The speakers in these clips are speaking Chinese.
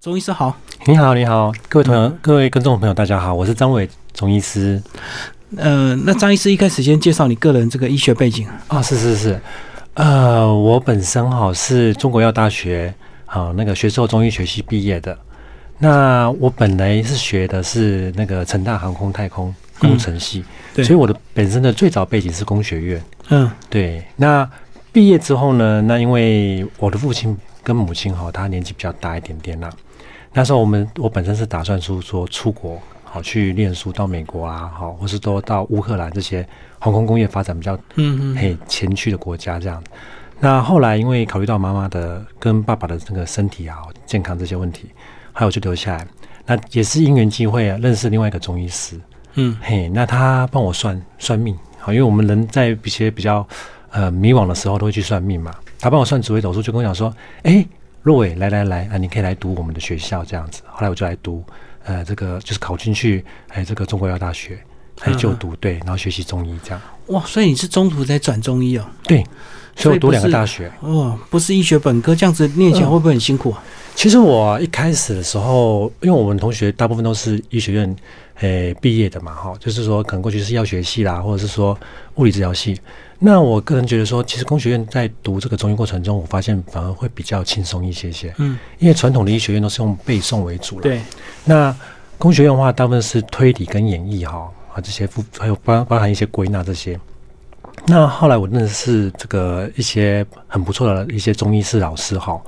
钟医师好，你好，你好，各位朋友，各位观众朋友，大家好，我是张伟钟医师。呃，那张医师一开始先介绍你个人这个医学背景啊，是是是，呃，我本身哈是中国药大学好那个学硕中医学系毕业的。那我本来是学的是那个成大航空太空工程系，所以我的本身的最早背景是工学院。嗯，对。那毕业之后呢，那因为我的父亲跟母亲哈，他年纪比较大一点点啦。那时候我们我本身是打算说说出国好去念书到美国啊好或是都到乌克兰这些航空工业发展比较嗯嗯嘿前驱的国家这样。那后来因为考虑到妈妈的跟爸爸的这个身体啊健康这些问题，还有就留下来。那也是因缘机会啊认识另外一个中医师嗯嘿那他帮我算算命好因为我们人在一些比较呃迷惘的时候都会去算命嘛。他帮我算紫微斗数就跟我讲说哎。若伟，来来来啊！你可以来读我们的学校这样子。后来我就来读，呃，这个就是考进去，哎，这个中国药大学，还就读对，然后学习中医这样。哇，所以你是中途才转中医哦？对，所以我读两个大学。哦，不是医学本科这样子念起来会不会很辛苦啊？其实我一开始的时候，因为我们同学大部分都是医学院诶毕业的嘛，哈，就是说可能过去是药学系啦，或者是说物理治疗系。那我个人觉得说，其实工学院在读这个中医过程中，我发现反而会比较轻松一些些。嗯，因为传统的医学院都是用背诵为主了。对。那工学院的话，大部分是推理跟演绎哈，啊这些附还有包包含一些归纳这些。那后来我认识这个一些很不错的一些中医师老师哈。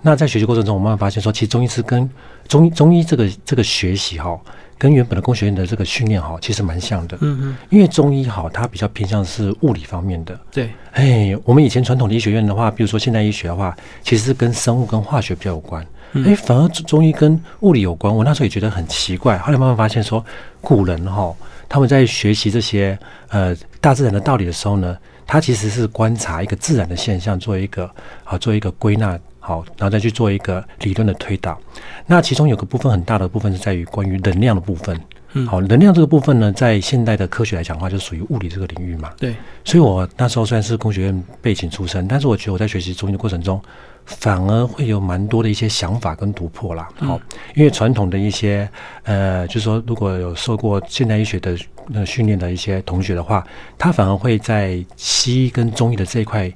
那在学习过程中，我慢慢发现说，其实中医师跟中医中医这个这个学习哈。跟原本的工学院的这个训练哈，其实蛮像的。嗯嗯，因为中医哈，它比较偏向是物理方面的。对，哎，我们以前传统的医学院的话，比如说现代医学的话，其实是跟生物跟化学比较有关。哎，反而中医跟物理有关。我那时候也觉得很奇怪，后来慢慢发现说，古人哈，他们在学习这些呃大自然的道理的时候呢，他其实是观察一个自然的现象，做一个啊，做一个归纳。好，然后再去做一个理论的推导。那其中有个部分很大的部分是在于关于能量的部分。嗯，好，能量这个部分呢，在现代的科学来讲的话，就属于物理这个领域嘛。对。所以我那时候虽然是工学院背景出身，但是我觉得我在学习中医的过程中，反而会有蛮多的一些想法跟突破啦。好，因为传统的一些呃，就是说如果有受过现代医学的那训练的一些同学的话，他反而会在西医跟中医的这一块。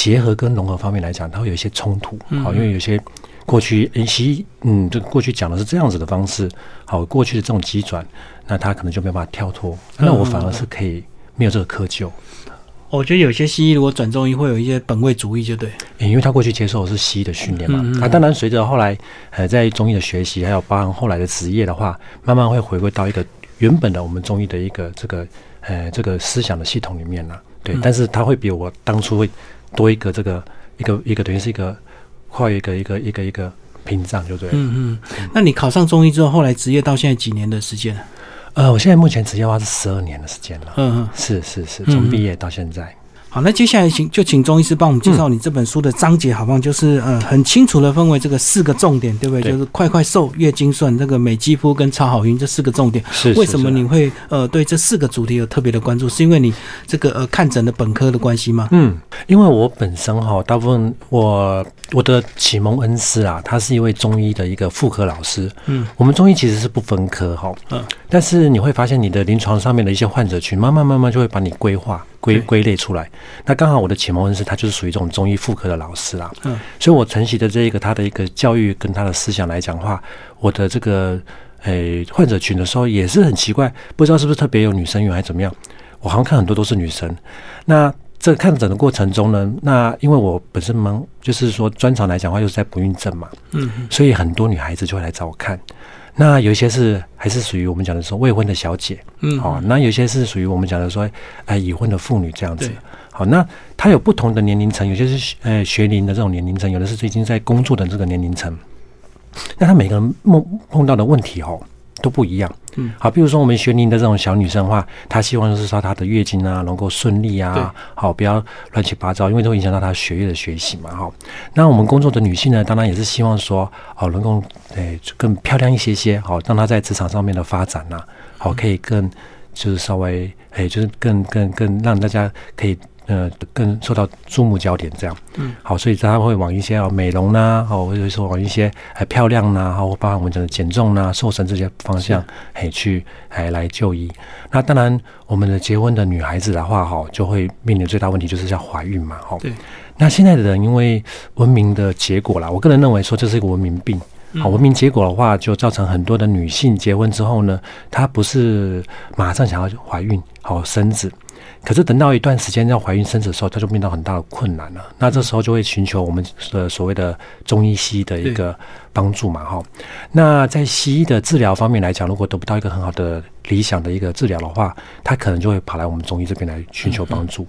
结合跟融合方面来讲，它会有一些冲突，好，因为有些过去诶，西嗯，这过去讲的是这样子的方式，好，过去的这种急转，那他可能就没办法跳脱，那我反而是可以没有这个窠臼。我觉得有些西医如果转中医，会有一些本位主义，就对，因为他过去接受的是西医的训练嘛，啊，当然随着后来呃在中医的学习，还有包含后来的职业的话，慢慢会回归到一个原本的我们中医的一个这个呃这个思想的系统里面了，对，但是他会比我当初会。多一个这个一个一个等于是一个跨越一个一个一个一个屏障，就对。嗯嗯。那你考上中医之后，后来职业到现在几年的时间呃，我现在目前职业的话是十二年的时间了。嗯嗯。是是是，从毕业到现在。好，那接下来请就请钟医师帮我们介绍你这本书的章节，好不好？就是呃，很清楚的分为这个四个重点，对不对？就是快快瘦、月经顺、这个美肌肤跟超好运这四个重点。是。为什么你会呃对这四个主题有特别的关注？是因为你这个呃看诊的本科的关系吗？嗯，因为我本身哈，大部分我我的启蒙恩师啊，他是一位中医的一个妇科老师。嗯。我们中医其实是不分科哈。嗯。但是你会发现，你的临床上面的一些患者群，慢慢慢慢就会把你规划。归归类出来，那刚好我的启蒙恩师他就是属于这种中医妇科的老师啦，嗯，所以我承袭的这一个他的一个教育跟他的思想来讲话，我的这个诶患者群的时候也是很奇怪，不知道是不是特别有女生缘还是怎么样，我好像看很多都是女生。那这看诊的过程中呢，那因为我本身忙，就是说专长来讲话又是在不孕症嘛，嗯，所以很多女孩子就会来找我看。那有一些是还是属于我们讲的说未婚的小姐，嗯，好，那有些是属于我们讲的说，哎，已婚的妇女这样子，好，那它有不同的年龄层，有些是呃学龄的这种年龄层，有的是最近在工作的这个年龄层，那他每个人碰碰到的问题哦。都不一样，嗯，好，比如说我们学龄的这种小女生的话，她希望就是说她的月经啊能够顺利啊，好，不要乱七八糟，因为都会影响到她学业的学习嘛，哈。那我们工作的女性呢，当然也是希望说，哦，能够诶更漂亮一些些，好，让她在职场上面的发展呐，好，可以更就是稍微诶，就是更更更让大家可以呃更受到注目焦点。这样，嗯，好，所以他会往一些哦美容呐，哦或者说往一些还漂亮呐，好，包含我们讲的减重呐、瘦身这些方向，哎去还来就医。那当然，我们的结婚的女孩子的话，哈，就会面临最大问题就是要怀孕嘛，哈。对。那现在的人因为文明的结果啦，我个人认为说这是一个文明病。好，文明结果的话，就造成很多的女性结婚之后呢，她不是马上想要怀孕好生子，可是等到一段时间要怀孕生子的时候，她就面到很大的困难了。那这时候就会寻求我们的所谓的中医西医的一个帮助嘛，哈。那在西医的治疗方面来讲，如果得不到一个很好的理想的一个治疗的话，他可能就会跑来我们中医这边来寻求帮助。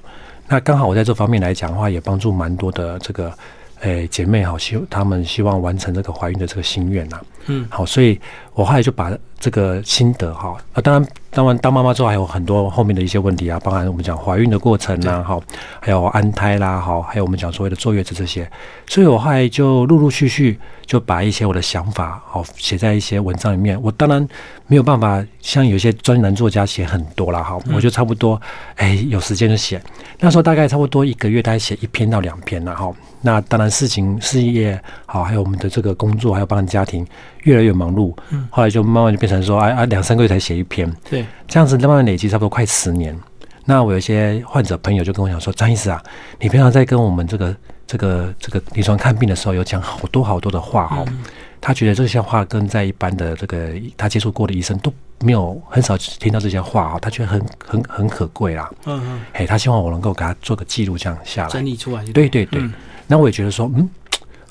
那刚好我在这方面来讲的话，也帮助蛮多的这个。诶，姐妹好，希他们希望完成这个怀孕的这个心愿呐。嗯，好，所以我后来就把这个心得哈，啊，当然，当然当妈妈之后还有很多后面的一些问题啊，包含我们讲怀孕的过程呐，哈，还有安胎啦，哈，还有我们讲所谓的坐月子这些，所以我后来就陆陆续续就把一些我的想法哦写在一些文章里面。我当然没有办法像有些专栏作家写很多了哈，我就差不多哎有时间就写。那时候大概差不多一个月大概写一篇到两篇了哈。那当然事情事业好，还有我们的这个工作，还有帮家庭。越来越忙碌，嗯，后来就慢慢就变成说，哎啊，两三个月才写一篇，对，这样子慢慢累积，差不多快十年。那我有一些患者朋友就跟我讲说，张医师啊，你平常在跟我们这个这个这个临床看病的时候，有讲好多好多的话哈。他觉得这些话跟在一般的这个他接触过的医生都没有很少听到这些话哦，他觉得很很很可贵啦。嗯嗯，嘿，他希望我能够给他做个记录，这样下来整理出来。对对对，那我也觉得说，嗯。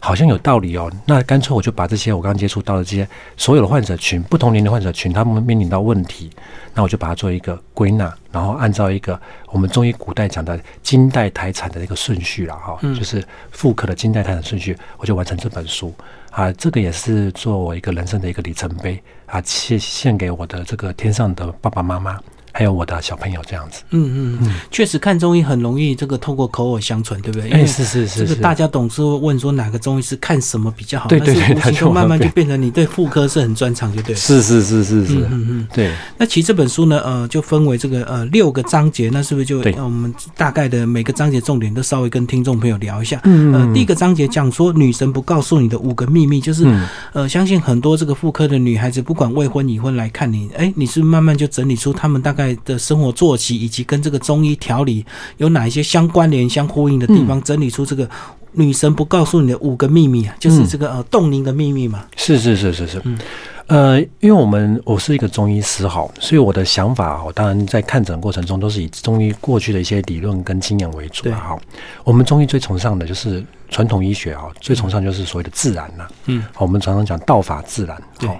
好像有道理哦，那干脆我就把这些我刚刚接触到的这些所有的患者群，不同年龄患者群，他们面临到问题，那我就把它做一个归纳，然后按照一个我们中医古代讲的金代胎产的一个顺序了哈，就是妇科的金代胎产顺序，我就完成这本书啊，这个也是做我一个人生的一个里程碑啊，献献给我的这个天上的爸爸妈妈。还有我的小朋友这样子，嗯嗯嗯，确实看中医很容易，这个透过口耳相传，对不对？哎，是是是，这个大家总是问说哪个中医是看什么比较好，对对对，慢慢就变成你对妇科是很专长，就对。是是是是是，嗯嗯，对。那其实这本书呢，呃，就分为这个呃六个章节，那是不是就我们大概的每个章节重点都稍微跟听众朋友聊一下？嗯呃，第一个章节讲说女神不告诉你的五个秘密，就是呃，相信很多这个妇科的女孩子，不管未婚已婚来看你，哎，你是慢慢就整理出他们大概的生活。作息以及跟这个中医调理有哪一些相关联、相呼应的地方，整理出这个女神不告诉你的五个秘密啊，就是这个呃冻龄的秘密嘛。是是是是是，嗯，呃，因为我们我是一个中医师哈，所以我的想法哦，当然在看诊过程中都是以中医过去的一些理论跟经验为主啊。哈，我们中医最崇尚的就是传统医学啊，最崇尚就是所谓的自然呐。嗯，好，我们常常讲道法自然。好。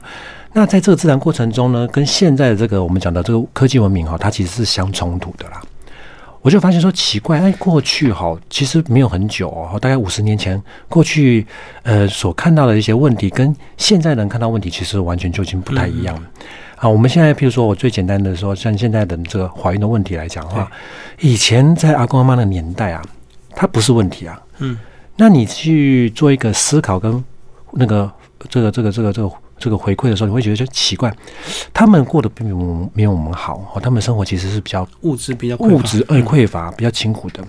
那在这个自然过程中呢，跟现在的这个我们讲的这个科技文明哈，它其实是相冲突的啦。我就发现说奇怪，哎，过去哈其实没有很久哦，大概五十年前过去呃所看到的一些问题，跟现在能看到问题其实完全就已经不太一样了啊。我们现在譬如说我最简单的说，像现在的这个怀孕的问题来讲的话，以前在阿公阿妈的年代啊，它不是问题啊。嗯，那你去做一个思考跟那个这个这个这个这个。这个回馈的时候，你会觉得就奇怪，他们过得并没有没有我们好哦，他们生活其实是比较物质比较物质而匮乏，比较辛苦的。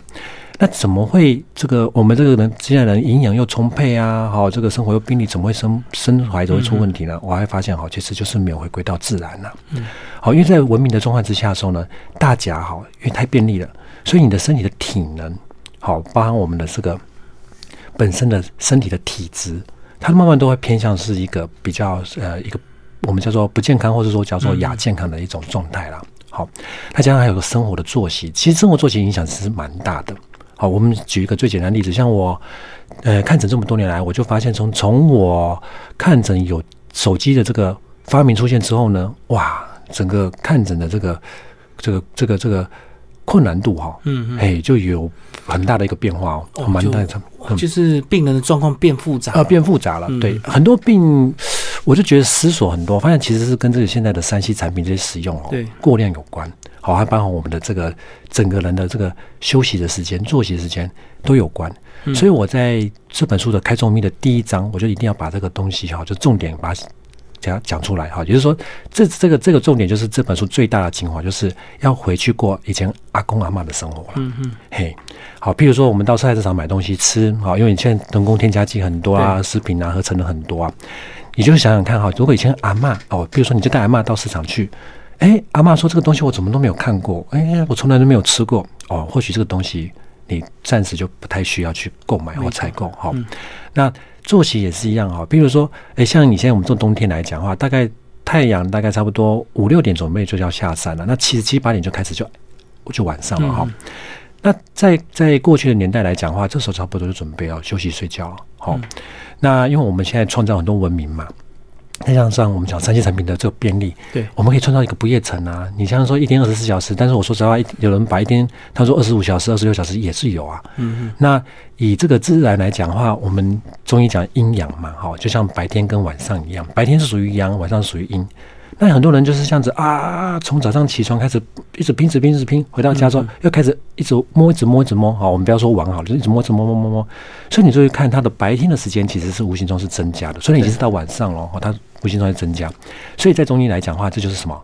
那怎么会这个我们这个人现在人营养又充沛啊？好，这个生活又便利，怎么会生生孩子会出问题呢？我还发现哈，其实就是没有回归到自然了。嗯，好，因为在文明的状况之下的时候呢，大家哈，因为太便利了，所以你的身体的体能好，包含我们的这个本身的身体的体质。它慢慢都会偏向是一个比较呃一个我们叫做不健康或者说叫做亚健康的一种状态了。好，那加上还有个生活的作息，其实生活作息影响是蛮大的。好，我们举一个最简单的例子，像我呃看诊这么多年来，我就发现从从我看诊有手机的这个发明出现之后呢，哇，整个看诊的这个这个这个这个困难度哈，嗯，哎，就有很大的一个变化哦，蛮大的。就是病人的状况变复杂啊，变复杂了。对，很多病，我就觉得思索很多，发现其实是跟这个现在的三 C 产品这些使用哦，对，过量有关。好，还包括我们的这个整个人的这个休息的时间、作息时间都有关。所以我在这本书的开宗明的第一章，我就一定要把这个东西哈，就重点把讲讲出来哈。也就是说，这这个这个重点就是这本书最大的精华，就是要回去过以前阿公阿妈的生活了。嗯嗯，嘿，好，譬如说我们到菜市场买东西吃，好，因为你现在人工添加剂很多啊，食品啊合成的很多啊，你就想想看哈，如果以前阿妈哦，比如说你就带阿妈到市场去，哎，阿妈说这个东西我怎么都没有看过，哎，我从来都没有吃过哦，或许这个东西。你暂时就不太需要去购买或采购哈。那作息也是一样哈。比如说，哎，像你现在我们做冬天来讲的话，大概太阳大概差不多五六点准备就要下山了。那其实七八点就开始就就晚上了哈。那在在过去的年代来讲的话，这时候差不多就准备要休息睡觉了好。那因为我们现在创造很多文明嘛。再加上我们讲三 C 产品的这个便利，对，我们可以创造一个不夜城啊。你像说一天二十四小时，但是我说实话，有人把一天他说二十五小时、二十六小时也是有啊。嗯嗯。那以这个自然来讲的话，我们中医讲阴阳嘛，哈，就像白天跟晚上一样，白天是属于阳，晚上属于阴。那很多人就是这样子啊，从早上起床开始一直拼，一直拼，一直拼，回到家之后又开始一直摸，一直摸，一直摸。好，我们不要说玩好了，就一直摸，一直摸，摸摸摸。所以你就会看他的白天的时间其实是无形中是增加的，所以已经是到晚上了，他无形中在增加。所以在中医来讲的话，这就是什么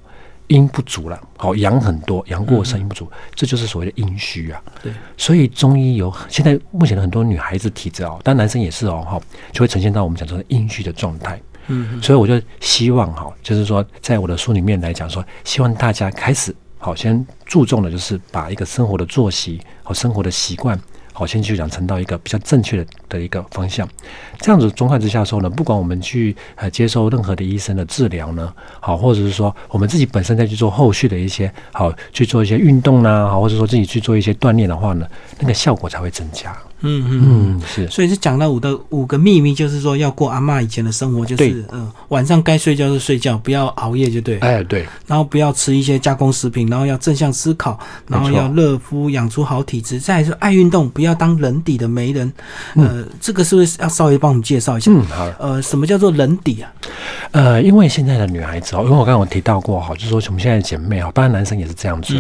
阴不足了。好，阳很多，阳过盛，阴不足，这就是所谓的阴虚啊。对。所以中医有现在目前的很多女孩子体质哦，但男生也是哦，哈，就会呈现到我们讲说阴虚的状态。嗯，所以我就希望哈，就是说，在我的书里面来讲说，希望大家开始好，先注重的就是把一个生活的作息和生活的习惯。好，先去养成到一个比较正确的的一个方向，这样子状况之下说呢，不管我们去呃接受任何的医生的治疗呢，好，或者是说我们自己本身再去做后续的一些好去做一些运动呢，好，或者说自己去做一些锻炼的话呢，那个效果才会增加。嗯嗯嗯，是，所以是讲到五的五个秘密，就是说要过阿妈以前的生活，就是嗯，晚上该睡觉就睡觉，不要熬夜就对。哎，对。然后不要吃一些加工食品，然后要正向思考，然后要热敷，养出好体质。再是爱运动，不要当人底的媒人。呃，这个是不是要稍微帮我们介绍一下？嗯，好。呃，什么叫做人底啊？呃，因为现在的女孩子哦，因为我刚刚有提到过哈，就是说我们现在的姐妹啊，当然男生也是这样子。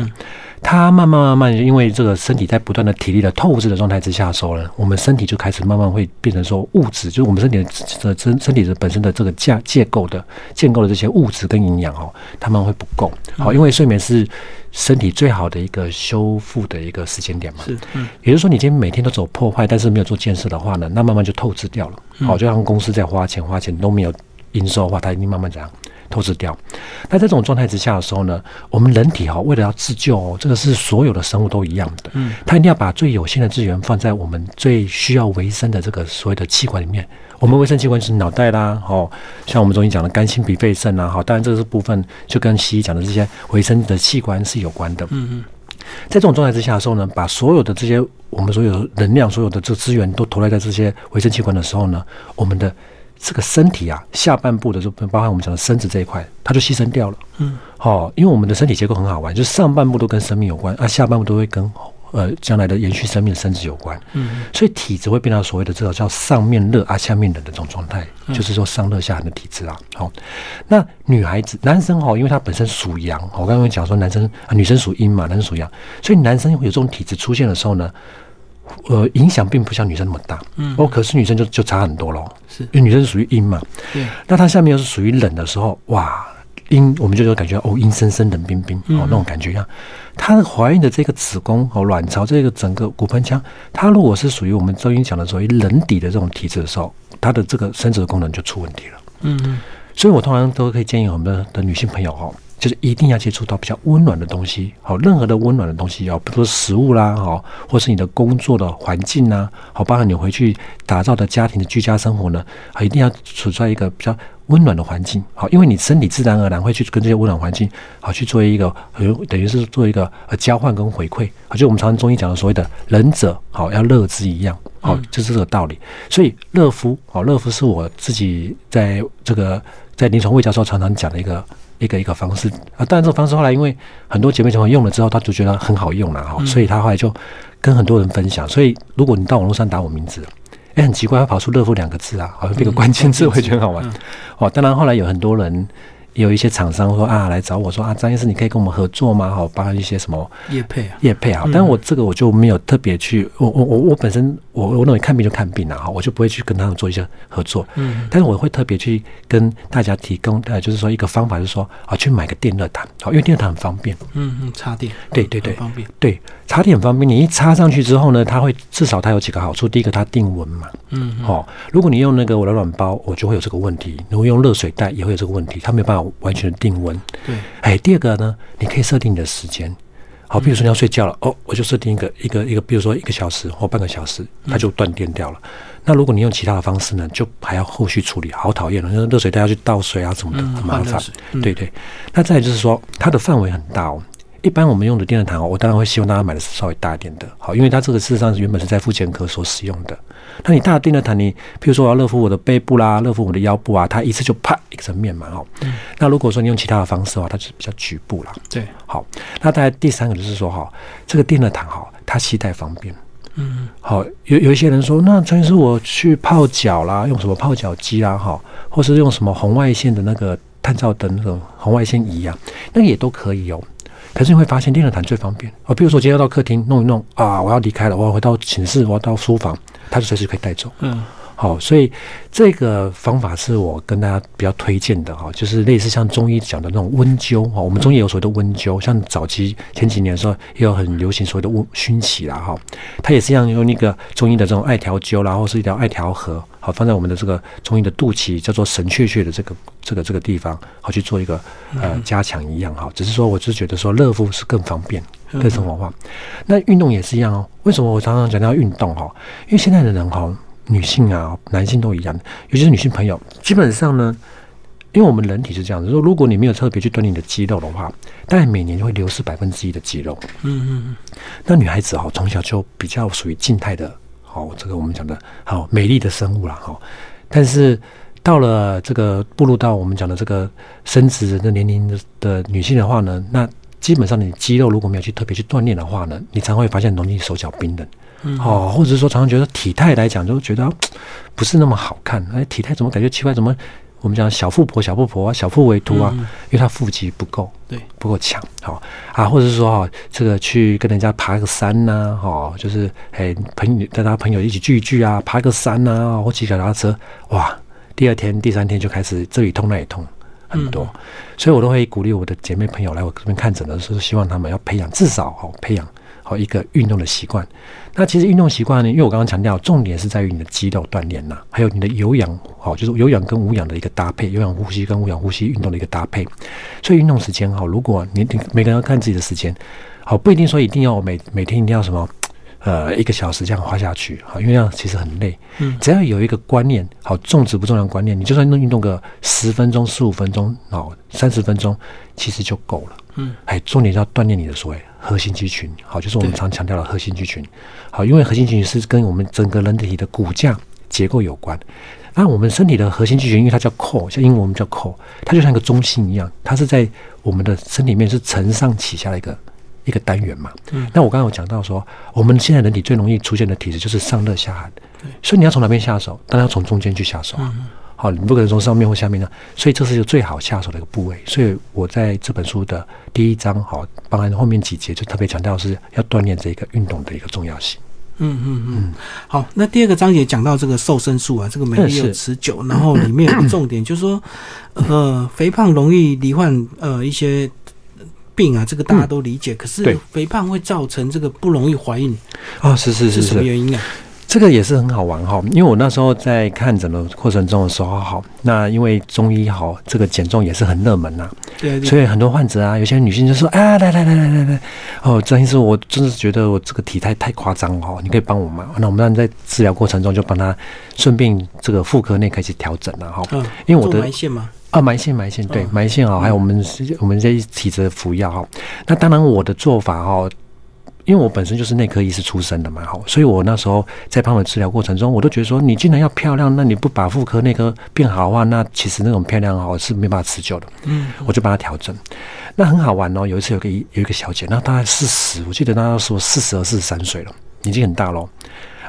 他慢慢慢慢，因为这个身体在不断的体力的透支的状态之下，说呢，我们身体就开始慢慢会变成说物质，就是我们身体的身身体的本身的这个架结构的建构的这些物质跟营养哦，他们会不够。好，因为睡眠是身体最好的一个修复的一个时间点嘛。是，嗯，也就是说，你今天每天都走破坏，但是没有做建设的话呢，那慢慢就透支掉了。好，就像公司在花钱花钱都没有营收的话，它一定慢慢这样。透支掉，那在这种状态之下的时候呢，我们人体哈，为了要自救哦，这个是所有的生物都一样的，嗯，它一定要把最有限的资源放在我们最需要维生的这个所谓的器官里面。我们维生器官是脑袋啦，哦，像我们中医讲的肝、心、脾、肺、肾啦，好，当然这个是部分就跟西医讲的这些维生的器官是有关的。嗯嗯，在这种状态之下的时候呢，把所有的这些我们所有的能量、所有的这资源都投来在这些维生器官的时候呢，我们的。这个身体啊，下半部的就包含我们讲的身子这一块，它就牺牲掉了。嗯，好，因为我们的身体结构很好玩，就是上半部都跟生命有关，啊，下半部都会跟呃将来的延续生命的生殖有关。嗯，所以体质会变到所谓的这种叫上面热啊下面冷的这种状态，就是说上热下寒的体质啊。好，那女孩子、男生哈，因为他本身属阳，我刚刚讲说男生啊女生属阴嘛，男生属阳，所以男生有这种体质出现的时候呢。呃，影响并不像女生那么大，嗯，哦，可是女生就就差很多喽，是，因为女生是属于阴嘛，对，那她下面又是属于冷的时候，哇，阴我们就有感觉哦，阴森森、冷冰冰，哦，那种感觉一样。她的怀孕的这个子宫和卵巢这个整个骨盆腔，它如果是属于我们中医讲的属于冷底的这种体质的时候，它的这个生殖的功能就出问题了，嗯嗯，所以我通常都可以建议我们的的女性朋友哈。就是一定要接触到比较温暖的东西，好，任何的温暖的东西，要比如说食物啦，好，或是你的工作的环境呐，好，包含你回去打造的家庭的居家生活呢，啊，一定要处在一个比较温暖的环境，好，因为你身体自然而然会去跟这些温暖环境，好，去做一个，等于是做一个呃交换跟回馈，好，就我们常常中医讲的所谓的仁者，好，要乐之一样，好，就是这个道理。所以乐夫，好，乐夫是我自己在这个在临床卫教授常常讲的一个。一个一个方式啊，当然这个方式后来因为很多姐妹朋友用了之后，她就觉得很好用了哈，所以她后来就跟很多人分享。所以如果你到网络上打我名字，哎，很奇怪，会跑出“乐富”两个字啊，好像这个关键字会觉得很好玩哦。当然后来有很多人。有一些厂商说啊，来找我说啊，张医师，你可以跟我们合作吗？好，帮一些什么业配啊，业配啊。但是我这个我就没有特别去，我我我我本身我我认为看病就看病了哈，我就不会去跟他们做一些合作。嗯，但是我会特别去跟大家提供，呃，就是说一个方法，就是说啊，去买个电热毯，好，因为电热毯很方便。嗯嗯，插电。对对对，方便。对，插电很方便。你一插上去之后呢，它会至少它有几个好处。第一个，它定温嘛。嗯。好，如果你用那个我的软包，我就会有这个问题；如果用热水袋，也会有这个问题，它没有办法完全的定温。对。哎，第二个呢，你可以设定你的时间。好，比如说你要睡觉了，哦，我就设定一个一个一个，比如说一个小时或半个小时，它就断电掉了。那如果你用其他的方式呢，就还要后续处理，好讨厌热水袋要去倒水啊什么的，很麻烦。对对。那再就是说，它的范围很大哦。一般我们用的电热毯哦，我当然会希望大家买的是稍微大一点的，好，因为它这个事实上是原本是在妇健科所使用的。那你大的电热毯，你譬如说我要热敷我的背部啦，热敷我的腰部啊，它一次就啪一个层面嘛，哦。那如果说你用其他的方式的话，它就比较局部啦。对，好。那大概第三个就是说哈，这个电热毯哈，它携带方便。嗯。好，有有一些人说，那陈医师我去泡脚啦，用什么泡脚机啦，哈，或是用什么红外线的那个探照灯那种红外线仪啊，那个也都可以哦。可是你会发现电热毯最方便。哦，比如说今天要到客厅弄一弄啊，我要离开了，我要回到寝室，我要到书房。它就随时可以带走，嗯，好，所以这个方法是我跟大家比较推荐的哈，就是类似像中医讲的那种温灸哈，我们中医有所谓的温灸，像早期前几年的时候也有很流行所谓的温熏起啦哈，它也是一样用那个中医的这种艾条灸，然后是一条艾条盒，好放在我们的这个中医的肚脐叫做神阙穴的这个这个这个地方，好去做一个呃加强一样哈，只是说我是觉得说热敷是更方便。更生活化，那运动也是一样哦。为什么我常常讲到运动哈？因为现在的人哈，女性啊、男性都一样，尤其是女性朋友，基本上呢，因为我们人体是这样子，说如果你没有特别去锻炼你的肌肉的话，大概每年就会流失百分之一的肌肉。嗯嗯嗯。那女孩子哈，从小就比较属于静态的，好，这个我们讲的好美丽的生物了哈。但是到了这个步入到我们讲的这个生殖的年龄的的女性的话呢，那基本上，你肌肉如果没有去特别去锻炼的话呢，你常会发现容易手脚冰冷，哦，或者是说常常觉得体态来讲就觉得不是那么好看，哎，体态怎么感觉奇怪？怎么我们讲小富婆、小富婆啊、小腹为凸啊？因为她腹肌不够，对，不够强，好啊，或者是说哈，这个去跟人家爬个山呐，哈，就是哎朋友带他朋友一起聚一聚啊，爬个山呐，或骑脚踏车，哇，第二天、第三天就开始这里痛那里痛。很多，所以我都会鼓励我的姐妹朋友来我这边看诊的时候，希望他们要培养至少哦培养好一个运动的习惯。那其实运动习惯呢，因为我刚刚强调，重点是在于你的肌肉锻炼呐，还有你的有氧，好就是有氧跟无氧的一个搭配，有氧呼吸跟无氧呼吸运动的一个搭配。所以运动时间哈，如果你每个人要看自己的时间，好不一定说一定要每每天一定要什么。呃，一个小时这样花下去，好，因为这样其实很累。嗯，只要有一个观念，好，重质不重量观念，你就算能运动个十分钟、十五分钟，哦，三十分钟，其实就够了。嗯，哎，重点要锻炼你的所谓核心肌群，好，就是我们常强调的核心肌群。好，因为核心肌群是跟我们整个人体的骨架结构有关。那我们身体的核心肌群，因为它叫 core，像英文我们叫 core，它就像一个中心一样，它是在我们的身体里面是承上启下的一个。一个单元嘛，嗯，那我刚刚有讲到说，我们现在人体最容易出现的体质就是上热下寒，所以你要从哪边下手？当然要从中间去下手，好，你不可能从上面或下面呢，所以这是一个最好下手的一个部位。所以我在这本书的第一章，好，包含后面几节就特别强调是要锻炼这个运动的一个重要性。嗯嗯嗯，好，那第二个章节讲到这个瘦身术啊，这个美丽又持久，然后里面有重点就是说，呃，肥胖容易罹患呃一些。病啊，这个大家都理解。可是肥胖会造成这个不容易怀孕啊？是是是，什么原因啊？这个也是很好玩哈。因为我那时候在看诊的过程中的时候，好，那因为中医好，这个减重也是很热门呐。对。所以很多患者啊，有些女性就说：“啊，来来来来来来，哦，张医师，我真的是觉得我这个体态太夸张哦，你可以帮我吗？”那我们在治疗过程中就帮他顺便这个妇科内开始调整了哈。嗯。因为我的。啊，埋线埋线，对，埋线啊，还有我们我们这一体质的服药哈。那当然，我的做法哈，因为我本身就是内科医师出身的嘛，哈，所以我那时候在帮我治疗过程中，我都觉得说，你既然要漂亮，那你不把妇科内科变好的话，那其实那种漂亮哦是没办法持久的。嗯，我就帮他调整。那很好玩哦，有一次有个有一个小姐，那大概四十，我记得那时候四十二、四十三岁了，年纪很大喽。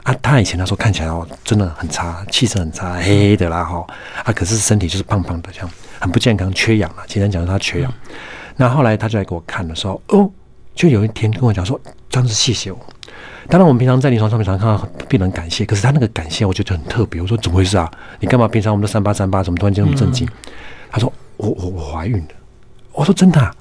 啊，他以前那时候看起来哦，真的很差，气色很差，黑黑的啦哈。啊，可是身体就是胖胖的，这样很不健康，缺氧了。简单讲，他缺氧。那后来他就来给我看的时候，哦，就有一天跟我讲说：“张子，谢谢我。”当然，我们平常在临床上面常看到病人感谢，可是他那个感谢，我觉得很特别。我说怎么回事啊？你干嘛平常我们都三八三八，怎么突然间那么震惊？他说我我我怀孕了。我说真的啊？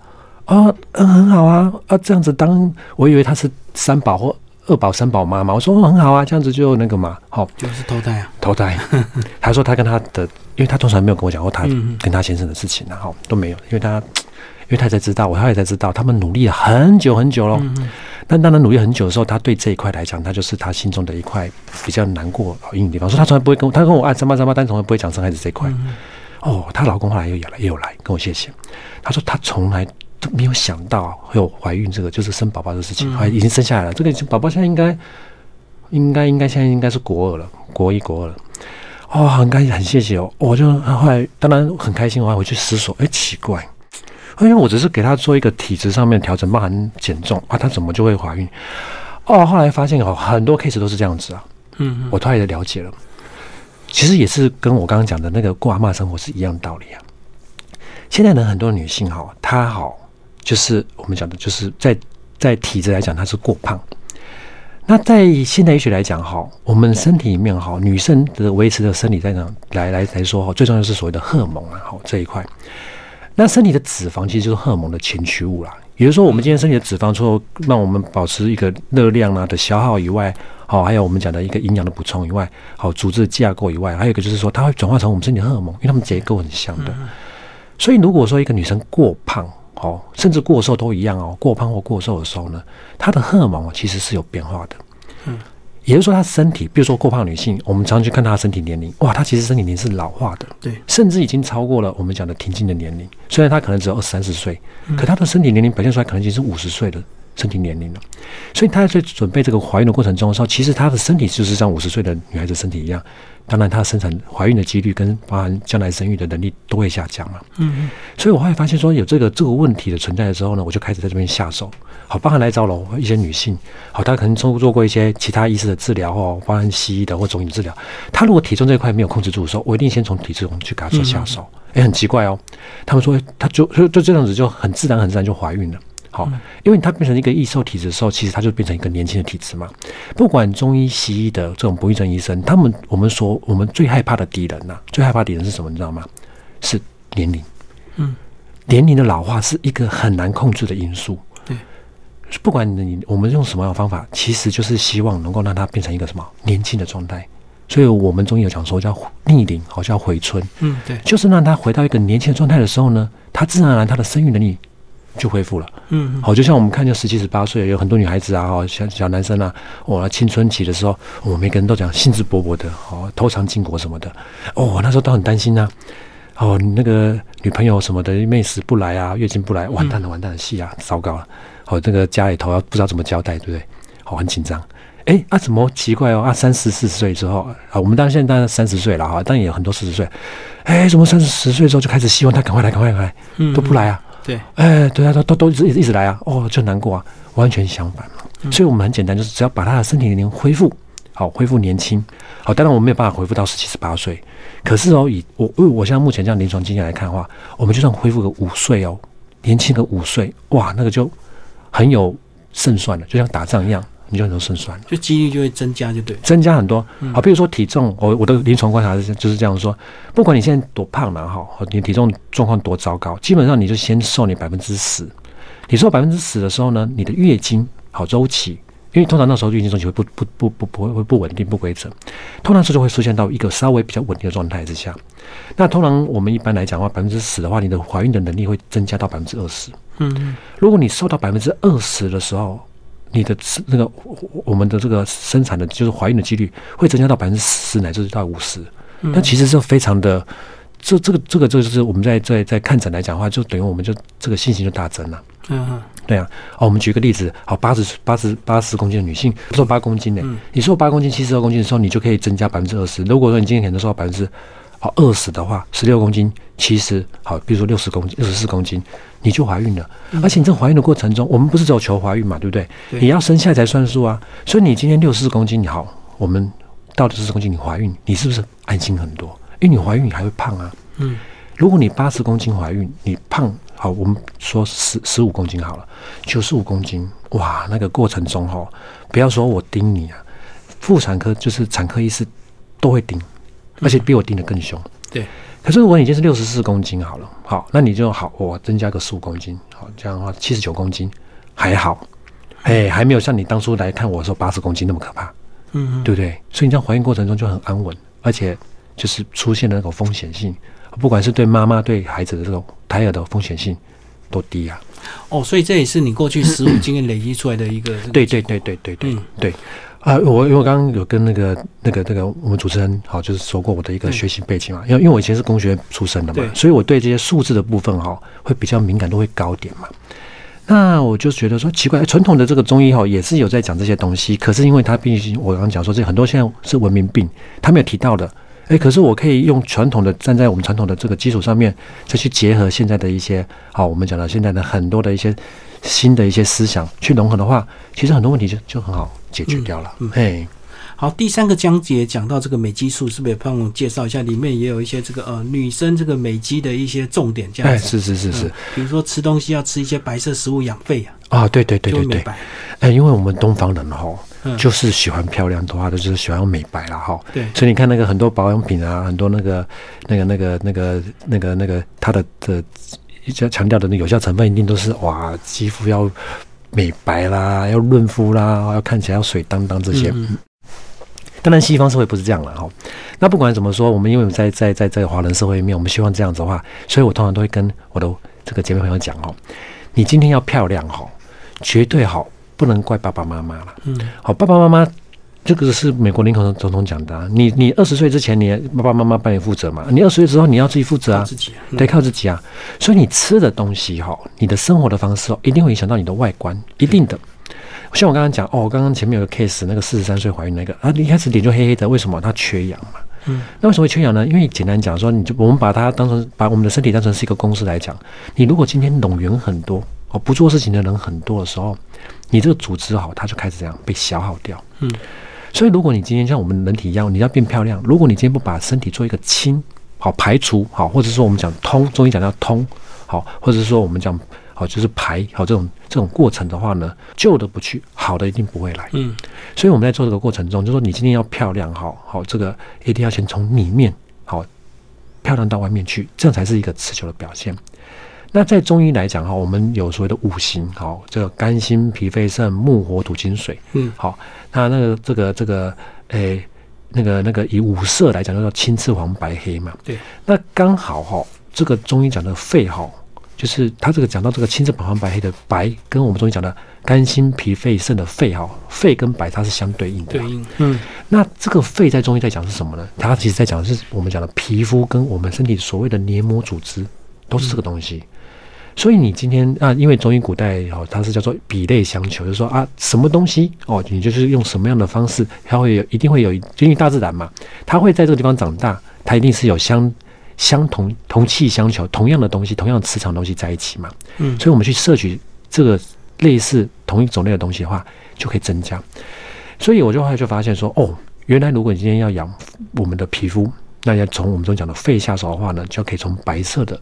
啊嗯很好啊啊这样子当我以为他是三宝或二宝三宝妈妈。我说很好啊，这样子就那个嘛，好就是投胎啊投胎。他说他跟他的，因为他从来没有跟我讲过他跟他先生的事情啊，哈都没有，因为他因为他才知道，我他也才知道，他们努力了很久很久了。但当他努力很久的时候，他对这一块来讲，他就是他心中的一块比较难过、阴影地方。说他从来不会跟我他跟我爱三八三八，但从来不会讲生孩子这一块。哦，她老公后来又也来，也有来跟我谢谢。他说他从来都没有想到会有怀孕这个，就是生宝宝的事情，还已经生下来了。这个宝宝现在应该应该应该现在应该是国二了，国一国二了。哦，很开心，很谢谢哦。我就后来当然很开心，我还回去思索，哎，奇怪。因为我只是给他做一个体质上面调整，包含减重啊，他怎么就会怀孕？哦，后来发现哦，很多 case 都是这样子啊。嗯，我突然也了解了，其实也是跟我刚刚讲的那个过阿妈生活是一样的道理啊。现在呢，很多女性哈，她好就是我们讲的，就是在在体质来讲，它是过胖。那在现代医学来讲哈，我们身体里面哈，女生的维持的生理在讲来来来说哈，最重要是所谓的荷尔蒙啊，好这一块。那身体的脂肪其实就是荷尔蒙的前驱物啦。也就是说，我们今天身体的脂肪，除了让我们保持一个热量啊的消耗以外，好，还有我们讲的一个营养的补充以外，好，组织架构以外，还有一个就是说，它会转化成我们身体荷尔蒙，因为它们结构很像的。所以，如果说一个女生过胖，哦，甚至过瘦都一样哦，过胖或过瘦的时候呢，她的荷尔蒙其实是有变化的。嗯。也就是说，她身体，比如说过胖女性，我们常常去看她的身体年龄，哇，她其实身体年龄是老化的，对，甚至已经超过了我们讲的停经的年龄。虽然她可能只有二三十岁，可她的身体年龄表现出来可能已经是五十岁的身体年龄了。所以她在准备这个怀孕的过程中的时候，其实她的身体就是像五十岁的女孩子身体一样。当然，她生产怀孕的几率跟包含将来生育的能力都会下降嘛。嗯嗯。所以我后来发现说有这个这个问题的存在的时候呢，我就开始在这边下手。好，包含来找了一些女性，好，她可能做做过一些其他医师的治疗哦，包含西医的或中医治疗。她如果体重这一块没有控制住的时候，我一定先从体重去给她做下手。哎，很奇怪哦，他们说她就就就这样子就很自然很自然就怀孕了。好，因为它变成一个易瘦体质的时候，其实它就变成一个年轻的体质嘛。不管中医、西医的这种不育症医生，他们我们说我们最害怕的敌人呐，最害怕敌人是什么？你知道吗？是年龄。嗯，年龄的老化是一个很难控制的因素。对，不管你我们用什么样的方法，其实就是希望能够让它变成一个什么年轻的状态。所以我们中医有讲说叫逆龄，好像回春。嗯，对，就是让他回到一个年轻的状态的时候呢，他自然而然他的生育能力。就恢复了，嗯，好，就像我们看见十七十八岁有很多女孩子啊，哦，小小男生啊，哦，青春期的时候，我们每个人都讲兴致勃勃的，哦，偷尝禁果什么的，哦，那时候都很担心呐，哦，那个女朋友什么的，妹死不来啊，月经不来，完蛋了，完蛋了，戏啊，糟糕了，哦，这个家里头要不知道怎么交代，对不对？哦，很紧张，哎，啊，怎么奇怪哦？啊，三十四十岁之后，啊，我们当然现在当然三十岁了哈，但也有很多四十岁，哎，怎么三十岁之后就开始希望他赶快来，赶快来，嗯，都不来啊？对，哎，对啊，都都都一直一直来啊，哦，就难过啊，完全相反嘛。所以，我们很简单，就是只要把他的身体年龄恢复好，恢复年轻好。当然，我们没有办法恢复到十七十八岁，可是哦，以我为我现在目前这样临床经验来看的话，我们就算恢复个五岁哦，年轻个五岁，哇，那个就很有胜算了，就像打仗一样。你就很多胜算，就几率就会增加，就对，增加很多。好，比如说体重，我我的临床观察是就是这样说：，不管你现在多胖了，哈，你体重状况多糟糕，基本上你就先瘦你百分之十。你瘦百分之十的时候呢，你的月经好周期，因为通常那时候月经周期会不不不不不会会不稳定不规则，通常是就会出现到一个稍微比较稳定的状态之下。那通常我们一般来讲的话，百分之十的话，你的怀孕的能力会增加到百分之二十。嗯，如果你瘦到百分之二十的时候，你的那个我们的这个生产的，就是怀孕的几率会增加到百分之十乃至到五十，但其实是非常的，这这个这个这个就是我们在在在看诊来讲的话，就等于我们就这个信心就大增了。嗯，对啊。哦，我们举个例子，好，八十八十八十公斤的女性，瘦八公斤呢，你瘦八公斤、七十二公斤的时候，你就可以增加百分之二十。如果说你今天可能瘦到百分之好二十的话，十六公斤，其实好，比如说六十公斤、六十四公斤。你就怀孕了，而且你这怀孕的过程中，我们不是只有求怀孕嘛，对不对？你要生下来才算数啊。所以你今天六十四公斤，你好，我们到了四公斤，你怀孕，你是不是安心很多？因为你怀孕你还会胖啊。嗯。如果你八十公斤怀孕，你胖好，我们说十十五公斤好了，九十五公斤，哇，那个过程中哈，不要说我盯你啊，妇产科就是产科医师都会盯，而且比我定的更凶。对。可是如果你已经是六十四公斤好了，好，那你就好，我增加个十五公斤，好，这样的话七十九公斤还好，哎，还没有像你当初来看我的时候八十公斤那么可怕，嗯，对不对？所以你在怀孕过程中就很安稳，而且就是出现的那种风险性。不管是对妈妈对孩子的这种胎儿的风险性都低啊！哦，所以这也是你过去十五 经验累积出来的一个。对对对对对对对啊！我因为我刚刚有跟那个那个那个我们主持人好，就是说过我的一个学习背景嘛，因为因为我以前是工学出身的嘛，所以我对这些数字的部分哈会比较敏感度会高点嘛。那我就觉得说奇怪，传统的这个中医哈也是有在讲这些东西，可是因为它毕竟我刚刚讲说这很多现在是文明病，他没有提到的。哎，可是我可以用传统的站在我们传统的这个基础上面，再去结合现在的一些好，我们讲到现在的很多的一些新的一些思想去融合的话，其实很多问题就就很好解决掉了。嗯，嘿，好，第三个章节讲到这个美肌素，是不是也帮我介绍一下？里面也有一些这个呃女生这个美肌的一些重点，这样子。是是是是，比如说吃东西要吃一些白色食物养肺啊。啊，对对对对对。哎，因为我们东方人哈。就是喜欢漂亮的话，就是喜欢美白了哈。对，所以你看那个很多保养品啊，很多那个那个那个那个那个那个它的的较强调的那有效成分，一定都是哇，肌肤要美白啦，要润肤啦，要看起来要水当当这些。当然，西方社会不是这样了哈。那不管怎么说，我们因为在在在在华人社会里面，我们希望这样子的话，所以我通常都会跟我的这个姐妹朋友讲哦，你今天要漂亮哈，绝对好。不能怪爸爸妈妈了。嗯，好，爸爸妈妈，这个是美国林肯总统讲的。你你二十岁之前，你爸爸妈妈帮你负责嘛？你二十岁之后，你要自己负责啊，自己对，靠自己啊。所以你吃的东西哈，你的生活的方式哦，一定会影响到你的外观，一定的。像我刚刚讲哦，刚刚前面有个 case，那个四十三岁怀孕那个啊，一开始脸就黑黑的，为什么？她缺氧嘛。嗯，那为什么会缺氧呢？因为简单讲说，你就我们把它当成把我们的身体当成是一个公司来讲，你如果今天拢员很多哦，不做事情的人很多的时候。你这个组织好，它就开始这样被消耗掉。嗯，所以如果你今天像我们人体一样，你要变漂亮，如果你今天不把身体做一个清好排除好，或者说我们讲通，中医讲叫通好，或者说我们讲好就是排好这种这种过程的话呢，旧的不去，好的一定不会来。嗯，所以我们在做这个过程中，就说你今天要漂亮，好好这个一定要先从里面好漂亮到外面去，这样才是一个持久的表现。那在中医来讲哈，我们有所谓的五行，好，这个肝、心、脾、肺、肾、木、火、土、金、水，嗯，好，那那个这个这个，诶，那个那个以五色来讲，叫做青、赤、黄、白、黑嘛，对。那刚好哈，这个中医讲的肺哈，就是他这个讲到这个青、赤、黄、白、黑的白，跟我们中医讲的肝、心、脾、肺、肾的肺哈，肺跟白它是相对应的，对应，嗯。那这个肺在中医在讲是什么呢？它其实在讲的是我们讲的皮肤跟我们身体所谓的黏膜组织，都是这个东西。所以你今天啊，因为中医古代哦，它是叫做比类相求，就是说啊，什么东西哦，你就是用什么样的方式，它会有一定会有，因为大自然嘛，它会在这个地方长大，它一定是有相相同同气相求，同样的东西，同样磁场东西在一起嘛。嗯，所以我们去摄取这个类似同一种类的东西的话，就可以增加。所以我就后来就发现说，哦，原来如果你今天要养我们的皮肤，那要从我们中讲的肺下手的话呢，就可以从白色的。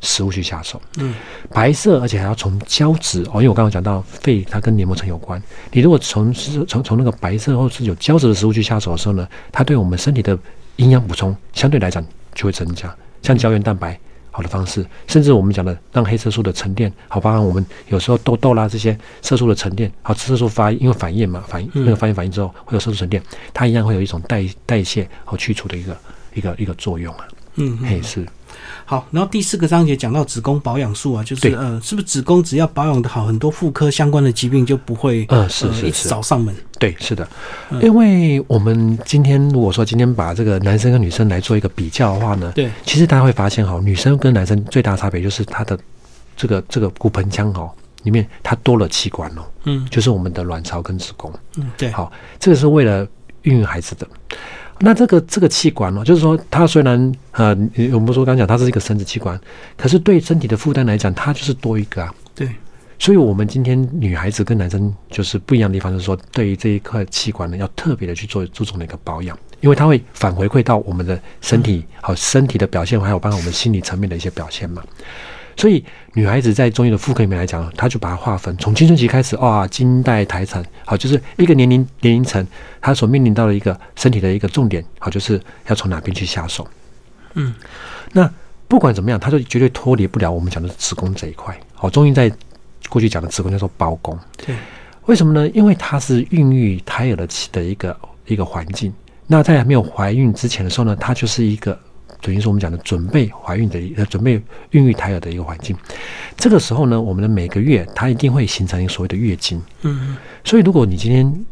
食物去下手，嗯，白色，而且还要从胶质哦，因为我刚刚讲到肺，它跟黏膜层有关。你如果从是从从那个白色或是有胶质的食物去下手的时候呢，它对我们身体的营养补充相对来讲就会增加，像胶原蛋白好的方式，甚至我们讲的让黑色素的沉淀，好，包含我们有时候痘痘啦这些色素的沉淀，好，色素发因为反应嘛，反应那个反应反应之后会有色素沉淀，它一样会有一种代代谢和去除的一个一个一个作用啊，嗯，嘿是。好，然后第四个章节讲到子宫保养术啊，就是呃，是不是子宫只要保养的好，很多妇科相关的疾病就不会呃是是。是找上门？对，是的，因为我们今天如果说今天把这个男生跟女生来做一个比较的话呢，对，其实大家会发现哈，女生跟男生最大差别就是他的这个这个骨盆腔哦里面它多了器官哦，嗯，就是我们的卵巢跟子宫，嗯，对，好，这个是为了孕育孩子的。那这个这个器官呢，就是说，它虽然呃，我们说刚讲它是一个生殖器官，可是对身体的负担来讲，它就是多一个啊。对，所以我们今天女孩子跟男生就是不一样的地方，就是说，对于这一块器官呢，要特别的去做注重的一个保养，因为它会反回馈到我们的身体，好身体的表现，还有包括我们心理层面的一些表现嘛。所以女孩子在中医的妇科里面来讲，她就把它划分，从青春期开始，哇，经带胎产，好，就是一个年龄年龄层，她所面临到的一个身体的一个重点，好，就是要从哪边去下手。嗯，那不管怎么样，它就绝对脱离不了我们讲的子宫这一块。好，中医在过去讲的子宫叫做包宫。对，为什么呢？因为它是孕育胎儿的的一个一个环境。那在还没有怀孕之前的时候呢，它就是一个。等于是我们讲的准备怀孕的呃，准备孕育胎儿的一个环境。这个时候呢，我们的每个月它一定会形成一个所谓的月经。嗯，所以如果你今天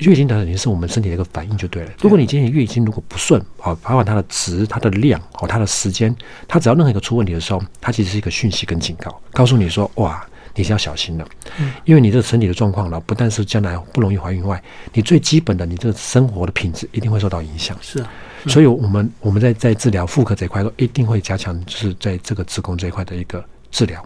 月经等于是我们身体的一个反应就对了。如果你今天月经如果不顺，好，包括它的值、它的量、哦，它的时间，它只要任何一个出问题的时候，它其实是一个讯息跟警告，告诉你说，哇，你是要小心的。嗯，因为你这个身体的状况呢，不但是将来不容易怀孕外，你最基本的你这个生活的品质一定会受到影响。是啊。所以，我们我们在在治疗妇科这一块，都一定会加强，就是在这个子宫这一块的一个治疗。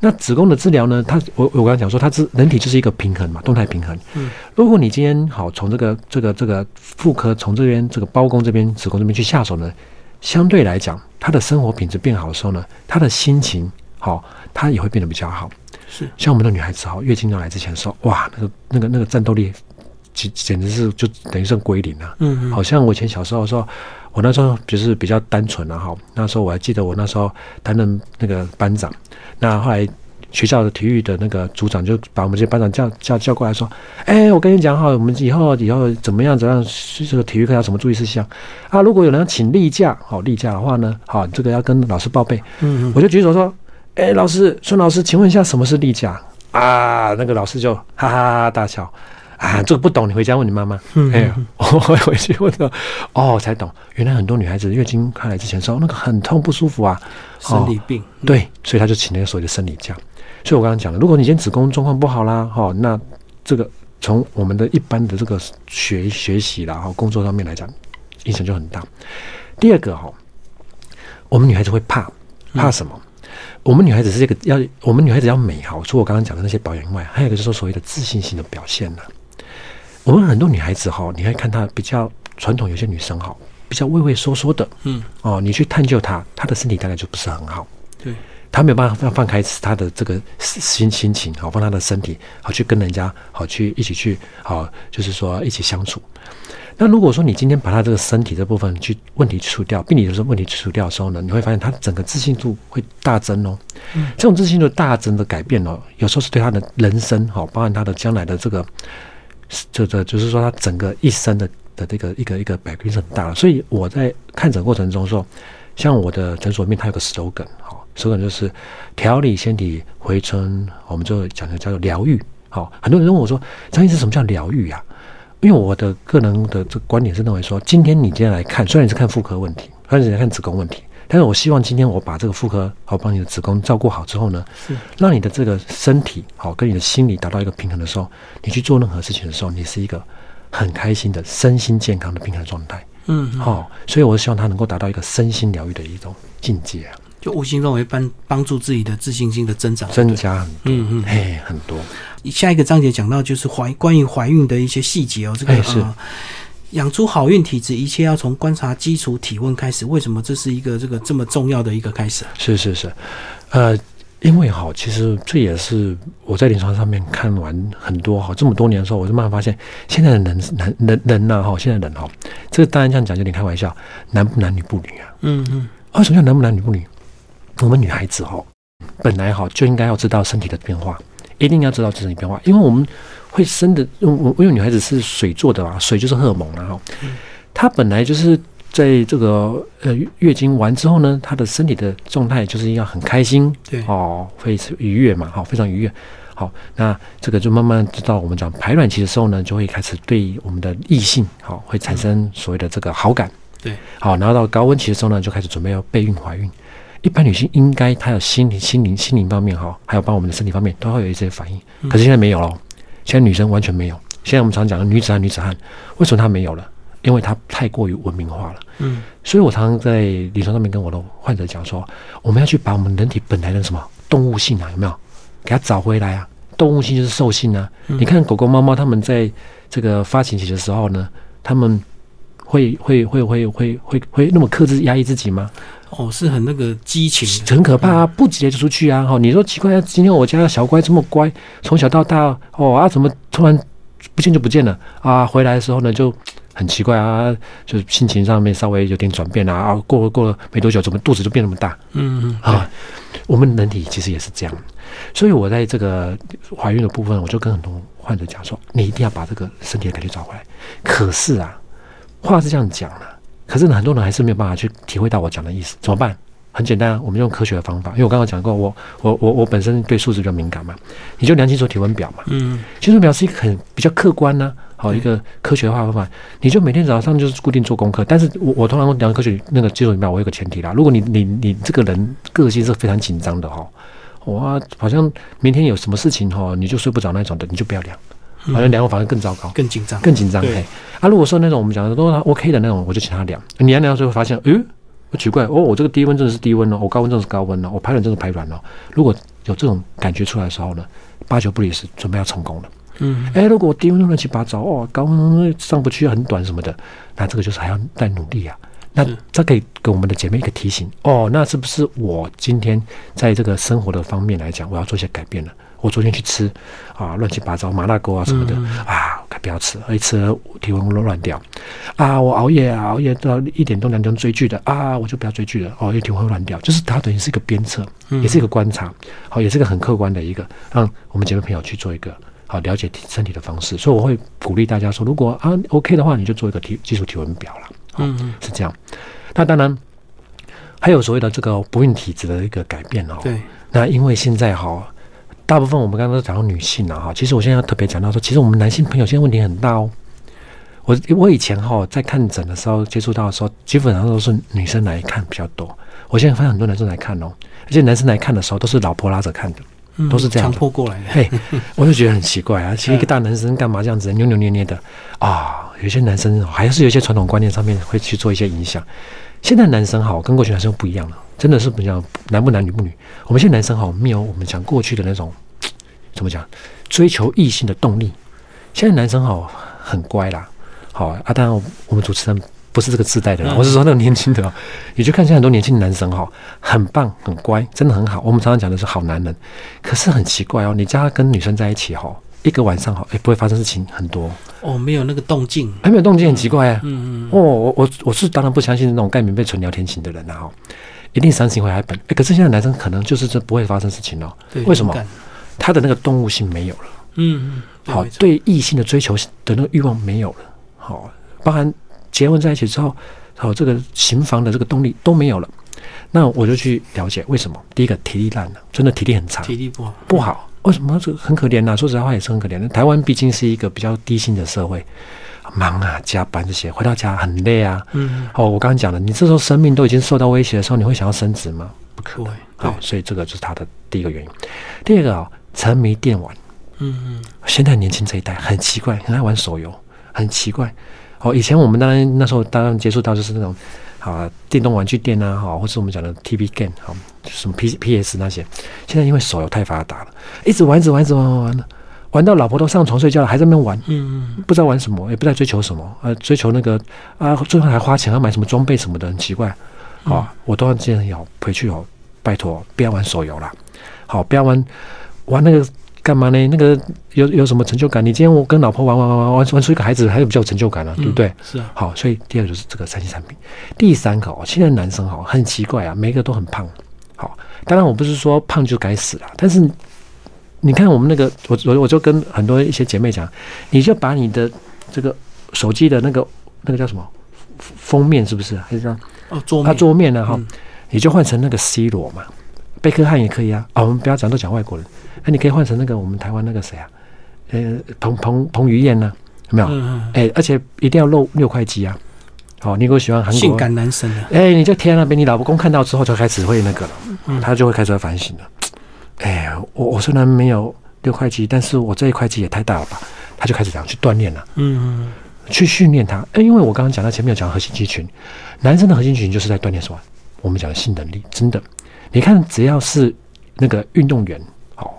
那子宫的治疗呢？它我我刚刚讲说，它是人体就是一个平衡嘛，动态平衡。嗯，如果你今天好从这个这个这个妇科从这边这个包宫这边子宫这边去下手呢，相对来讲，他的生活品质变好的时候呢，他的心情好，他也会变得比较好。是像我们的女孩子哈，月经要来之前说，哇，那个那个那个战斗力。简简直是就等于是归零了。嗯嗯，好像我以前小时候说，我那时候就是比较单纯了哈。那时候我还记得我那时候担任那个班长，那后来学校的体育的那个组长就把我们这些班长叫叫叫过来说：“哎，我跟你讲哈，我们以后以后怎么样怎么样，这个体育课要什么注意事项啊？如果有人请例假，好例假的话呢，好这个要跟老师报备。嗯嗯，我就举手说：哎，老师孙老师，请问一下什么是例假啊？那个老师就哈哈哈大笑。啊，这个不懂，你回家问你妈妈。哎，我回去问了，哦，才懂，原来很多女孩子月经快来之前说那个很痛不舒服啊，生理病。对，所以她就请那个所谓的生理假。所以我刚刚讲了，如果你今天子宫状况不好啦，哈，那这个从我们的一般的这个学学习啦，哈，工作上面来讲，影响就很大。第二个哈，我们女孩子会怕，怕什么？我们女孩子是这个要，我们女孩子要美好，除我刚刚讲的那些保养以外，还有一个就是说所谓的自信心的表现呢。我们很多女孩子哈，你会看她比较传统，有些女生哈，比较畏畏缩缩的，嗯，哦，你去探究她，她的身体大概就不是很好，对，她没有办法放放开她的这个心心情，好放她的身体，好去跟人家好去一起去，好就是说一起相处。那如果说你今天把她这个身体这部分去问题除掉，病理的时候问题除掉的时候呢，你会发现她整个自信度会大增哦。嗯，这种自信度大增的改变哦，有时候是对她的人生好，包含她的将来的这个。这这就是说，他整个一生的的这个一个一个改变是很大的。所以我在看诊过程中说，像我的诊所里面，它有个 slogan，好，slogan 就是调理身体回春，我们就讲的叫做疗愈。好，很多人问我说，张医师什么叫疗愈啊？因为我的个人的这个观点是认为说，今天你今天来看，虽然你是看妇科问题，虽然你在看子宫问题。但是我希望今天我把这个妇科好帮你的子宫照顾好之后呢，是让你的这个身体好跟你的心理达到一个平衡的时候，你去做任何事情的时候，你是一个很开心的身心健康的平衡状态。嗯，好，所以我希望他能够达到一个身心疗愈的一种境界啊，就无形中会帮帮助自己的自信心的增长，增加很多，嗯嗯，嘿，很多。下一个章节讲到就是怀关于怀孕的一些细节哦，这个是。养出好运体质，一切要从观察基础体温开始。为什么这是一个这个这么重要的一个开始？是是是，呃，因为哈，其实这也是我在临床上面看完很多哈，这么多年的时候，我就慢慢发现，现在的人男人人呐哈，现在人哈，这个当然这样讲有点开玩笑，男不男女不女啊。嗯嗯。为什么叫男不男女不女？我们女孩子哈，本来哈就应该要知道身体的变化，一定要知道自己变化，因为我们。会生的，因为因为女孩子是水做的嘛，水就是荷尔蒙然后，她本来就是在这个呃月经完之后呢，她的身体的状态就是要很开心，对哦，会愉悦嘛，好，非常愉悦。好，那这个就慢慢知道我们讲排卵期的时候呢，就会开始对我们的异性好会产生所谓的这个好感，对，好，然后到高温期的时候呢，就开始准备要备孕怀孕。一般女性应该她有心理、心灵、心灵方面哈，还有帮我们的身体方面都会有一些反应，可是现在没有了。现在女生完全没有。现在我们常讲的女子汉、女子汉，为什么她没有了？因为她太过于文明化了。嗯，所以我常常在临床上面跟我的患者讲说，我们要去把我们人体本来的什么动物性啊，有没有给它找回来啊？动物性就是兽性啊。你看狗狗、猫猫，它们在这个发情期的时候呢，它们会会会会会会会那么克制压抑自己吗？哦，是很那个激情，很可怕啊！不急着就出去啊！哈，你说奇怪，今天我家的小乖这么乖，从小到大哦啊，怎么突然不见就不见了啊？回来的时候呢，就很奇怪啊，就是心情上面稍微有点转变啊啊！过了过了没多久，怎么肚子就变那么大？嗯嗯啊，我们人体其实也是这样，所以我在这个怀孕的部分，我就跟很多患者讲说，你一定要把这个身体的感觉找回来。可是啊，话是这样讲的。可是呢，很多人还是没有办法去体会到我讲的意思，怎么办？很简单啊，我们用科学的方法。因为我刚刚讲过，我我我我本身对数字比较敏感嘛，你就量清楚体温表嘛。嗯，体温表是一个很比较客观呢，好一个科学化方法。你就每天早上就是固定做功课。但是我我通常量科学那个基础表，我有个前提啦。如果你你你这个人个性是非常紧张的哈，哇，好像明天有什么事情哈，你就睡不着那种的，你就不要量。好像量反而更糟糕，更紧张，更紧张。对，啊，如果说那种我们讲的都 OK 的那种，我就请他量。你量量时候会发现，诶，奇怪，哦，我这个低温真的是低温哦，我高温真的是高温哦，我排卵真的排卵哦。如果有这种感觉出来的时候呢，八九不离十，准备要成功了。嗯，哎，如果低温乱七八糟哦，高温上不去很短什么的，那这个就是还要再努力啊。那这可以给我们的姐妹一个提醒哦，那是不是我今天在这个生活的方面来讲，我要做一些改变了？我昨天去吃啊，乱七八糟麻辣锅啊什么的啊，可不要吃，一吃体温会乱掉啊。我熬夜啊，熬夜到一点钟两点追剧的啊，我就不要追剧了哦，因为体温会乱掉。就是它等于是一个鞭策，也是一个观察，好，也是一个很客观的一个，让我们姐妹朋友去做一个好了解身体的方式。所以我会鼓励大家说，如果啊 OK 的话，你就做一个体基础体温表了。嗯，是这样。那当然还有所谓的这个不孕体质的一个改变哦。对。那因为现在哈。大部分我们刚刚都讲到女性了哈，其实我现在要特别讲到说，其实我们男性朋友现在问题很大哦。我我以前哈在看诊的时候接触到的时候，基本上都是女生来看比较多。我现在发现很多男生来看哦，而且男生来看的时候都是老婆拉着看的，都是这样强迫过来的。嘿，我就觉得很奇怪啊，其实一个大男生干嘛这样子扭扭捏捏的啊？有些男生还是有一些传统观念上面会去做一些影响。现在男生好跟过去男生不一样了，真的是比较男不男女不女。我们现在男生好没有我们讲过去的那种 怎么讲追求异性的动力。现在男生好很乖啦，好啊。当然我们主持人不是这个自带的，我是说那种年轻的。你就看现在很多年轻男生哈，很棒很乖，真的很好。我们常常讲的是好男人，可是很奇怪哦，你家跟女生在一起哈。一个晚上哈，也不会发生事情很多哦，没有那个动静，还没有动静，很奇怪啊。嗯嗯。哦，我我我是当然不相信那种盖棉被纯聊天型的人啊，哈，一定伤心会还本。哎，可是现在男生可能就是这不会发生事情哦。为什么？他的那个动物性没有了。嗯嗯。好，对异性的追求的那个欲望没有了。好，包含结婚在一起之后，好这个行房的这个动力都没有了。那我就去了解为什么。第一个体力烂了，真的体力很差，体力不好，不好。为什么这个很可怜呐？说实在话也是很可怜的。台湾毕竟是一个比较低薪的社会，忙啊，加班这些，回到家很累啊。嗯。哦，我刚刚讲了，你这时候生命都已经受到威胁的时候，你会想要升职吗？不可能。好，所以这个就是他的第一个原因。第二个啊，沉迷电玩。嗯嗯。现在年轻这一代很奇怪，很爱玩手游，很奇怪。哦，以前我们当然那时候当然接触到就是那种。啊，电动玩具店啊，哈，或是我们讲的 TV game，哈，什么 P P S 那些，现在因为手游太发达了，一直玩，一直玩，一直玩，玩玩，玩到老婆都上床睡觉了，还在那边玩，嗯嗯，不知道玩什么，也不知道追求什么，呃，追求那个啊，最后还花钱要买什么装备什么的，很奇怪，啊，我都要建议要回去哦，拜托，不要玩手游了，好，不要玩玩那个。干嘛呢？那个有有什么成就感？你今天我跟老婆玩玩玩玩玩玩出一个孩子，还是比较有成就感了，对不对？是啊。好，所以第二个就是这个三星产品。第三个哦，现在男生哦很奇怪啊，每个都很胖。好，当然我不是说胖就该死了，但是你看我们那个，我我我就跟很多一些姐妹讲，你就把你的这个手机的那个那个叫什么封面是不是？还是这样？哦，桌面。桌面呢？哈，你就换成那个 C 罗嘛，贝克汉也可以啊。啊，我们不要讲都讲外国人。哎，你可以换成那个我们台湾那个谁啊？呃，彭彭彭于晏呢？有没有？哎，而且一定要露六块肌啊！好，你如果喜欢韩国性感男生啊，哎，你就贴那边，你老公看到之后就开始会那个了，他就会开始反省了。哎，我我虽然没有六块肌，但是我这一块肌也太大了吧？他就开始这样去锻炼了，嗯，去训练他。哎，因为我刚刚讲到前面有讲核心肌群，男生的核心肌群就是在锻炼什么？我们讲的性能力，真的，你看只要是那个运动员。哦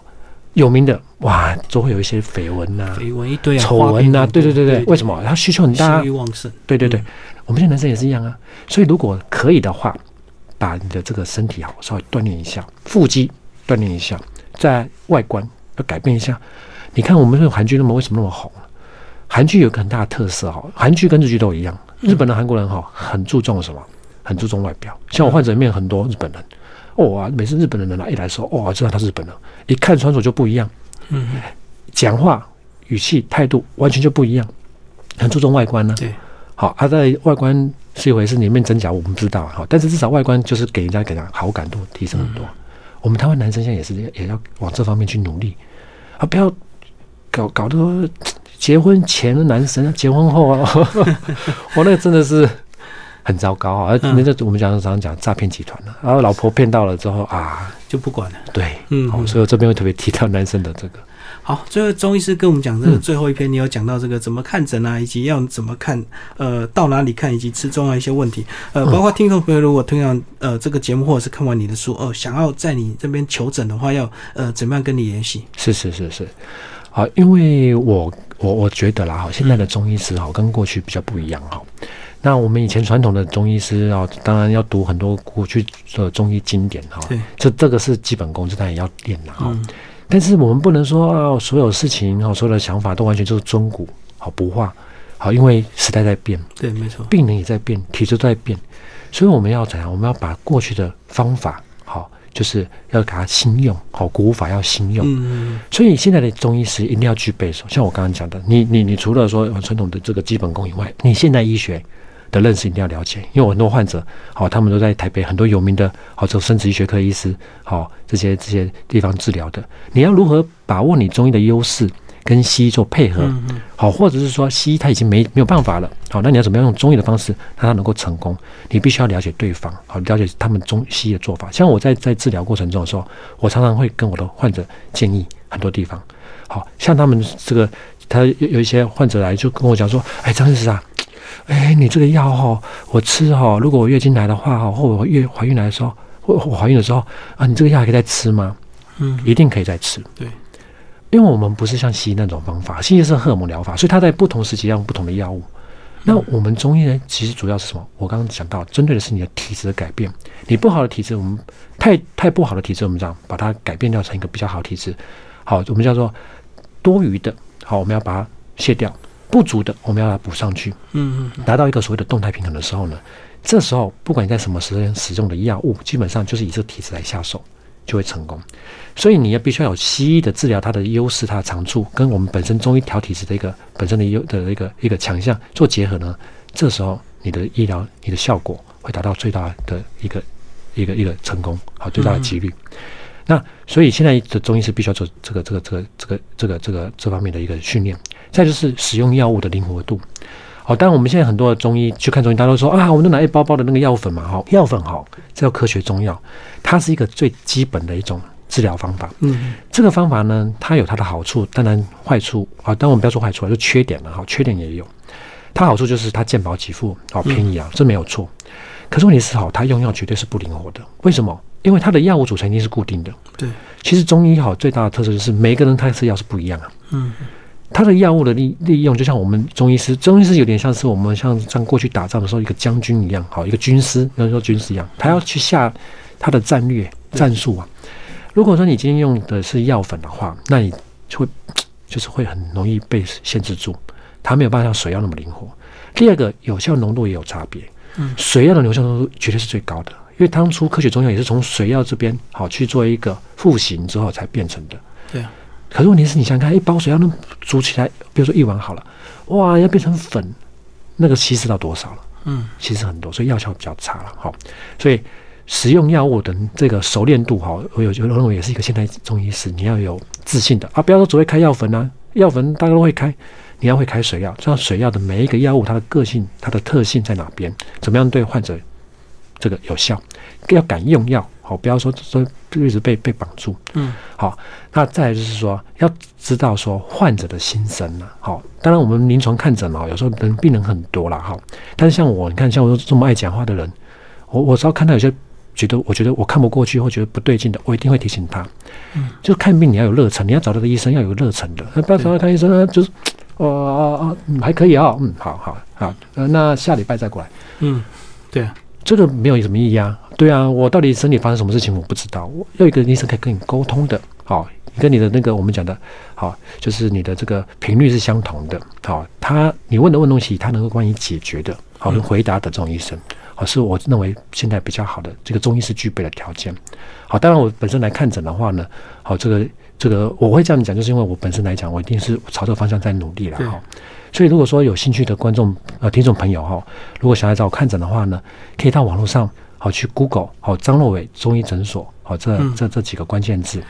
有名的，哇，都会有一些绯闻呐，绯闻一堆啊，丑闻呐，对对对对，为什么？他需求很大，欲旺盛，对对对，我们现在男生也是一样啊。所以如果可以的话，把你的这个身体好稍微锻炼一下，腹肌锻炼一下，在外观要改变一下。你看我们这个韩剧那么为什么那么红？韩剧有个很大的特色哈，韩剧跟日剧都一样，日本的韩国人哈很注重什么？很注重外表。像我患者里面很多日本人。哇！每次日本的人来一来说，哇，知道他是日本人，一看穿着就不一样，嗯，讲话语气态度完全就不一样，很注重外观呢。对，好，他在外观是一回事，里面真假我们不知道哈，但是至少外观就是给人家给他好感度提升很多。我们台湾男生现在也是也要往这方面去努力啊，不要搞搞得 结婚前的男生，结婚后啊，我那个真的是。很糟糕啊！而那个我们讲常常讲诈骗集团了，然后老婆骗到了之后啊，就不管了。对，嗯，好，所以我这边会特别提到男生的这个。好，最后钟医师跟我们讲这个最后一篇，你有讲到这个怎么看诊啊，以及要怎么看，呃，到哪里看，以及吃中药一些问题。呃，包括听众朋友如果听完呃这个节目，或者是看完你的书，哦，想要在你这边求诊的话，要呃怎么样跟你联系？是是是是，好，因为我我我觉得啦，哈，现在的中医师哈跟过去比较不一样哈。那我们以前传统的中医师啊，当然要读很多过去的中医经典哈，这这个是基本功，这当然也要练的哈。但是我们不能说啊，所有事情哈，所有的想法都完全就是中古好不化好，因为时代在变，对，没错，病人也在变，体质在变，所以我们要怎样？我们要把过去的方法好，就是要给他新用好，古法要新用。嗯，所以现在的中医师一定要具备，像我刚刚讲的，你你你除了说传统的这个基本功以外，你现代医学。的认识一定要了解，因为我很多患者，好，他们都在台北很多有名的，好，这生殖医学科医师，好，这些这些地方治疗的，你要如何把握你中医的优势，跟西医做配合，好，或者是说西医他已经没没有办法了，好，那你要怎么样用中医的方式让他能够成功？你必须要了解对方，好，了解他们中西医的做法。像我在在治疗过程中的时候，我常常会跟我的患者建议很多地方，好像他们这个他有有一些患者来就跟我讲说，哎，张医师啊。哎，你这个药哈，我吃哈，如果我月经来的话哈，或我月怀孕来的时候，或我怀孕的时候啊，你这个药还可以再吃吗？嗯，一定可以再吃。对，因为我们不是像西医那种方法，西医是荷尔蒙疗法，所以它在不同时期用不同的药物。那我们中医呢，其实主要是什么？我刚刚讲到，针对的是你的体质的改变。你不好的体质，我们太太不好的体质，我们讲把它改变掉成一个比较好的体质。好，我们叫做多余的，好，我们要把它卸掉。不足的，我们要来补上去，嗯嗯，达到一个所谓的动态平衡的时候呢，这时候不管你在什么时间使用的药物，基本上就是以这个体质来下手，就会成功。所以你要必须要有西医的治疗它的优势、它的长处，跟我们本身中医调体质的一个本身的优的一个一个强项做结合呢，这时候你的医疗你的效果会达到最大的一个一个一个成功，好最大的几率。那所以现在的中医是必须要做这个这个这个这个这个这个这方面的一个训练。再就是使用药物的灵活度，好，当然我们现在很多的中医去看中医，大家都说啊，我们都拿一包包的那个药粉嘛，哈，药粉好，这叫科学中药，它是一个最基本的一种治疗方法。嗯，这个方法呢，它有它的好处，当然坏处啊，当然我们不要说坏处，就缺点了哈，缺点也有。它好处就是它健保给付，好便宜啊，这没有错。可是问题是，好，它用药绝对是不灵活的。为什么？因为它的药物组成一定是固定的。对，其实中医好最大的特色就是每个人他吃药是不一样啊。嗯。它的药物的利利用，就像我们中医师，中医师有点像是我们像像过去打仗的时候一个将军一样，好一个军师，比如说军师一样，他要去下他的战略战术啊。如果说你今天用的是药粉的话，那你就会就是会很容易被限制住，它没有办法像水药那么灵活。第二个，有效浓度也有差别，嗯，水药的有效浓度绝对是最高的，因为当初科学中药也是从水药这边好去做一个复型之后才变成的，对啊。可是问题是你想看，一包水要能煮起来，比如说一碗好了，哇，要变成粉，那个稀释到多少了？嗯，稀释很多，所以药效比较差了。好，所以使用药物的这个熟练度，哈，我有就认为也是一个现代中医师你要有自信的啊，不要说只会开药粉啊，药粉大家都会开，你要会开水药，知道水药的每一个药物它的个性、它的特性在哪边，怎么样对患者这个有效，要敢用药。好，不要说说一直被被绑住。嗯，好，那再来就是说，要知道说患者的心声了。好，当然我们临床看诊嘛，有时候人病人很多了哈。但是像我，你看像我这么爱讲话的人，我我只要看到有些觉得我觉得我看不过去或觉得不对劲的，我一定会提醒他。嗯，就看病你要有热忱，你要找到个医生要有热忱的。不要找到看医生啊，就是哦哦哦，还可以啊，嗯，好好好，呃，那下礼拜再过来。嗯，对啊，这个没有什么意义啊。对啊，我到底身体发生什么事情我不知道，我要一个医生可以跟你沟通的。好，跟你的那个我们讲的，好，就是你的这个频率是相同的。好，他你问的问东西，他能够帮你解决的，好，能回答的这种医生。好，是我认为现在比较好的这个中医是具备的条件。好，当然我本身来看诊的话呢，好，这个这个我会这样讲，就是因为我本身来讲，我一定是朝这个方向在努力了哈。所以如果说有兴趣的观众呃听众朋友哈，如果想来找我看诊的话呢，可以到网络上好去 Google 好张若伟中医诊所好这这这几个关键字。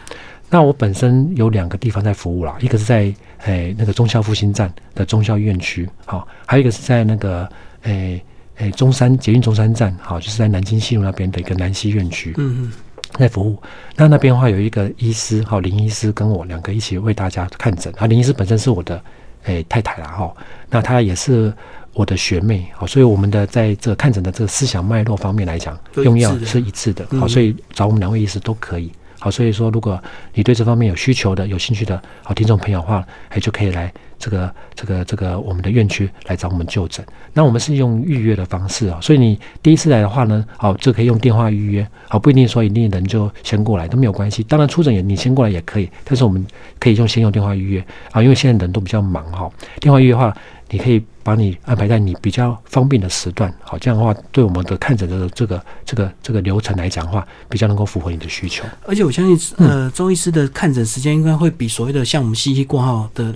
那我本身有两个地方在服务啦，一个是在诶那个中校复兴站的中校医院区，好，还有一个是在那个诶。诶，中山捷运中山站，好，就是在南京西路那边的一个南西院区，嗯嗯，在服务。那那边的话，有一个医师，好，林医师跟我两个一起为大家看诊。啊，林医师本身是我的诶太太啦，哈，那她也是我的学妹，好，所以我们的在这看诊的这个思想脉络方面来讲，用药是一致的，好，所以找我们两位医师都可以。好，所以说，如果你对这方面有需求的、有兴趣的好听众朋友的话，哎，就可以来这个、这个、这个我们的院区来找我们就诊。那我们是用预约的方式啊，所以你第一次来的话呢，好，就可以用电话预约，好，不一定说一定人就先过来都没有关系。当然出诊也你先过来也可以，但是我们可以用先用电话预约啊，因为现在人都比较忙哈，电话预约的话，你可以。把你安排在你比较方便的时段，好，这样的话，对我们的看诊的这个这个这个流程来讲的话，比较能够符合你的需求。而且我相信，呃，中医师的看诊时间应该会比所谓的像我们西医挂号的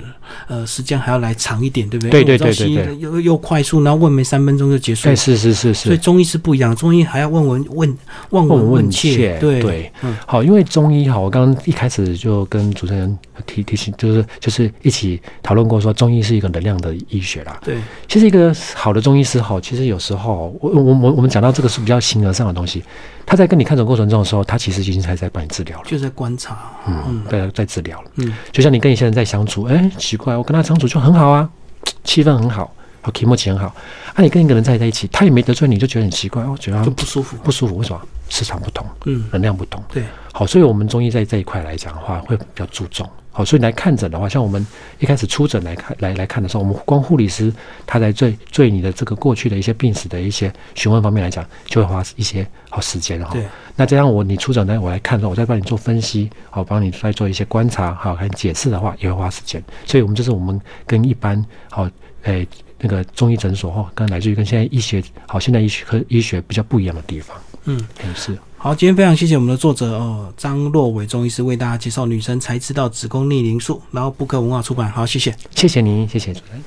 呃时间还要来长一点，对不对？对对对对。又又快速，然后问没三分钟就结束。对，是是是是。所以中医是不一样，中医还要问问问问问问切。对对。嗯。好，因为中医哈，我刚刚一开始就跟主持人提提醒，就是就是一起讨论过，说中医是一个能量的医学啦。对。其实一个好的中医师，哈，其实有时候，我我我我们讲到这个是比较形而上的东西，他在跟你看诊过程中的时候，他其实已经在在帮你治疗了，就在观察，嗯，在在治疗了，嗯，就像你跟一些人在相处，哎，奇怪，我跟他相处就很好啊，气氛很好，和题目很好，啊，你跟一个人在在一起，他也没得罪你，就觉得很奇怪，我觉得就不舒服，不舒服，为什么？磁场不同，嗯，能量不同，对，好，所以我们中医在这一块来讲的话，会比较注重。好，所以来看诊的话，像我们一开始出诊来看来来看的时候，我们光护理师他在对对你的这个过去的一些病史的一些询问方面来讲，就会花一些好时间哈。对。那这样我你出诊呢，我来看的时候，我再帮你做分析，好，帮你再做一些观察，好，还解释的话，也会花时间。所以，我们这是我们跟一般好诶那个中医诊所哈，跟来自于跟现在医学好现代医学和医学比较不一样的地方。嗯，是。好，今天非常谢谢我们的作者哦，张若伟中医师为大家介绍女生才知道子宫逆龄术，然后布克文化出版。好，谢谢，谢谢您，谢谢主持人。